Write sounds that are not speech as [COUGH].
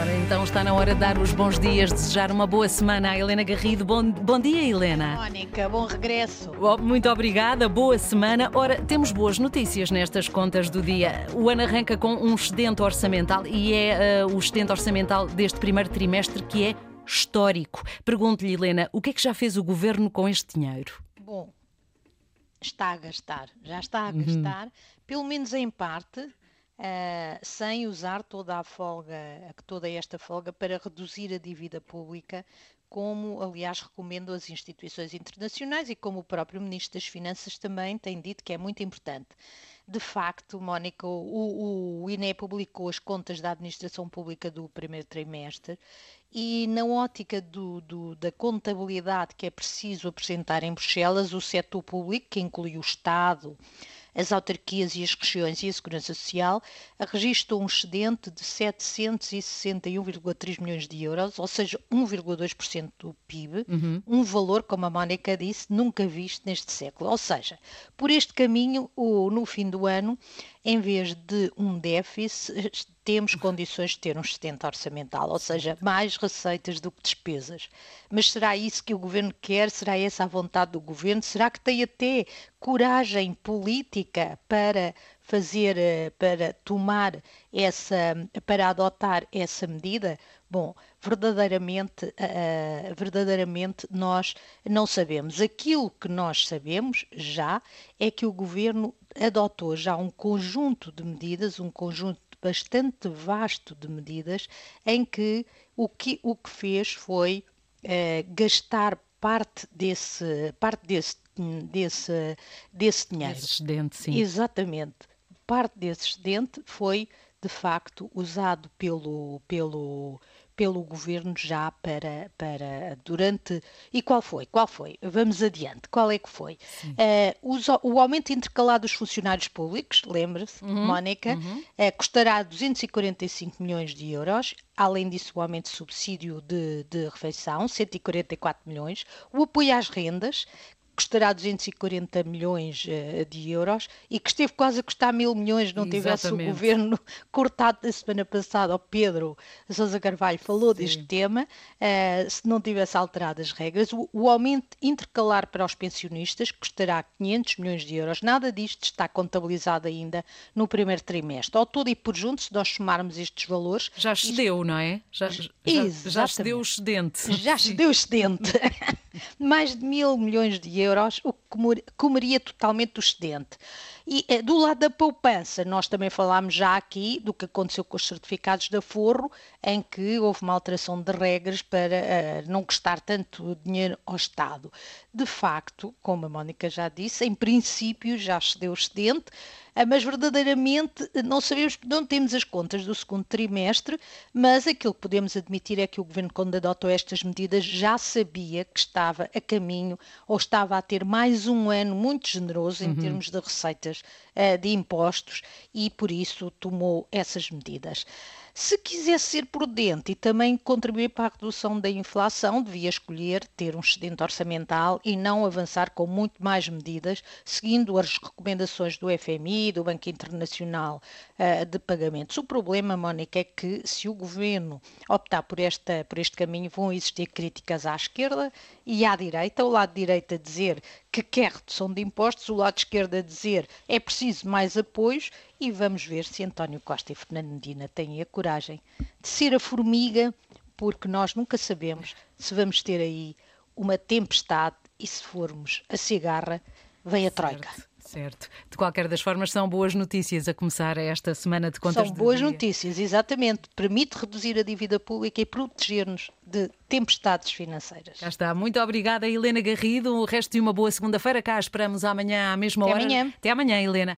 Ora, então está na hora de dar os bons dias, desejar uma boa semana à Helena Garrido. Bom, bom dia, Helena. Mónica, bom regresso. Oh, Muito obrigada, boa semana. Ora, temos boas notícias nestas contas do dia. O ano arranca com um excedente orçamental e é eh, o excedente orçamental deste primeiro trimestre que é histórico. Pergunto-lhe, Helena, o que é que já fez o governo com este dinheiro? Bom, está a gastar, já está Uhum. a gastar, pelo menos em parte, ah, sem usar toda a folga, toda esta folga para reduzir a dívida pública, como aliás recomendam as instituições internacionais e como o próprio Ministro das Finanças também tem dito que é muito importante. De facto, Mónica, o, o INE publicou as contas da administração pública do primeiro trimestre e, na ótica do- do- da contabilidade que é preciso apresentar em Bruxelas, o setor público, que inclui o Estado, as autarquias e as regiões e a Segurança Social, registrou um excedente de 761,3 milhões de euros, ou seja, 1,2% do PIB, um valor, como a Mónica disse, nunca visto neste século. Ou seja, por este caminho, no fim do ano, em vez de um déficit, temos condições de ter um excedente orçamental, ou seja, mais receitas do que despesas. Mas será isso que o governo quer? Será essa a vontade do governo? Será que tem até coragem política para fazer, eh, para tomar essa, para adotar essa medida? Bom, verdadeiramente, ah, verdadeiramente nós não sabemos. Aquilo que nós sabemos já é que o governo adotou já um conjunto de medidas, um conjunto bastante vasto de medidas, em que o que, o que fez foi eh, gastar parte desse, parte desse, desse, desse dinheiro. Esse excedente, sim. Exatamente. Parte desse excedente foi, de facto, usado pelo, pelo, pelo governo já para, para durante. E qual foi? Qual foi? Vamos adiante. Qual é que foi? Eh, os- o aumento intercalado dos funcionários públicos, lembra-se, Mónica, eh, custará 245 milhões de euros. Além disso, o aumento de subsídio de, de refeição, 144 milhões. O apoio às rendas, custará 240 milhões eh, de euros e que esteve quase a custar mil milhões, não tivesse o Exatamente. governo [LAUGHS] cortado da semana passada. O Pedro Sousa Carvalho falou deste tema, eh, se não tivesse alterado as regras. O, o aumento intercalar para os pensionistas custará 500 milhões de euros. Nada disto está contabilizado ainda no primeiro trimestre. Ao todo e por junto, se nós somarmos estes valores, Já excedeu, não é? Já, já, já excedeu o excedente. já se deu excedente. [LAUGHS] Mais de mil milhões de euros, o que comeria totalmente o excedente. E eh, do lado da poupança, nós também falámos já aqui do que aconteceu com os certificados de aforro, em que houve uma alteração de regras para eh, não custar tanto dinheiro ao Estado. De facto, como a Mónica já disse, em princípio já excedeu o excedente, mas verdadeiramente eh, não sabemos, não temos as contas do segundo trimestre, mas aquilo que podemos admitir é que o governo, quando adotou estas medidas, já sabia que estava a caminho ou estava a ter mais um ano muito generoso em termos de receitas ah, de impostos e por isso tomou essas medidas. Se quisesse ser prudente e também contribuir para a redução da inflação, devia escolher ter um excedente orçamental e não avançar com muito mais medidas, seguindo as recomendações do FMI do Banco Internacional ah, de Pagamentos. O problema, Mónica, é que se o governo optar por, esta, por este caminho, vão existir críticas à esquerda e à direita. O lado direito a dizer que quer redução de impostos, o lado esquerdo a dizer é preciso mais apoios e vamos ver se António Costa e Fernando Medina têm a coragem de ser a formiga, porque nós nunca sabemos se vamos ter aí uma tempestade e se formos a cigarra, vem a troika. Certo, certo. De qualquer das formas, são boas notícias a começar esta semana de contas São boas dia. notícias, exatamente. Permite reduzir a dívida pública e proteger-nos de tempestades financeiras. Cá está. Muito obrigada, Helena Garrido. O resto de uma boa segunda-feira. Cá esperamos amanhã à mesma Até hora. amanhã. Até amanhã, Helena.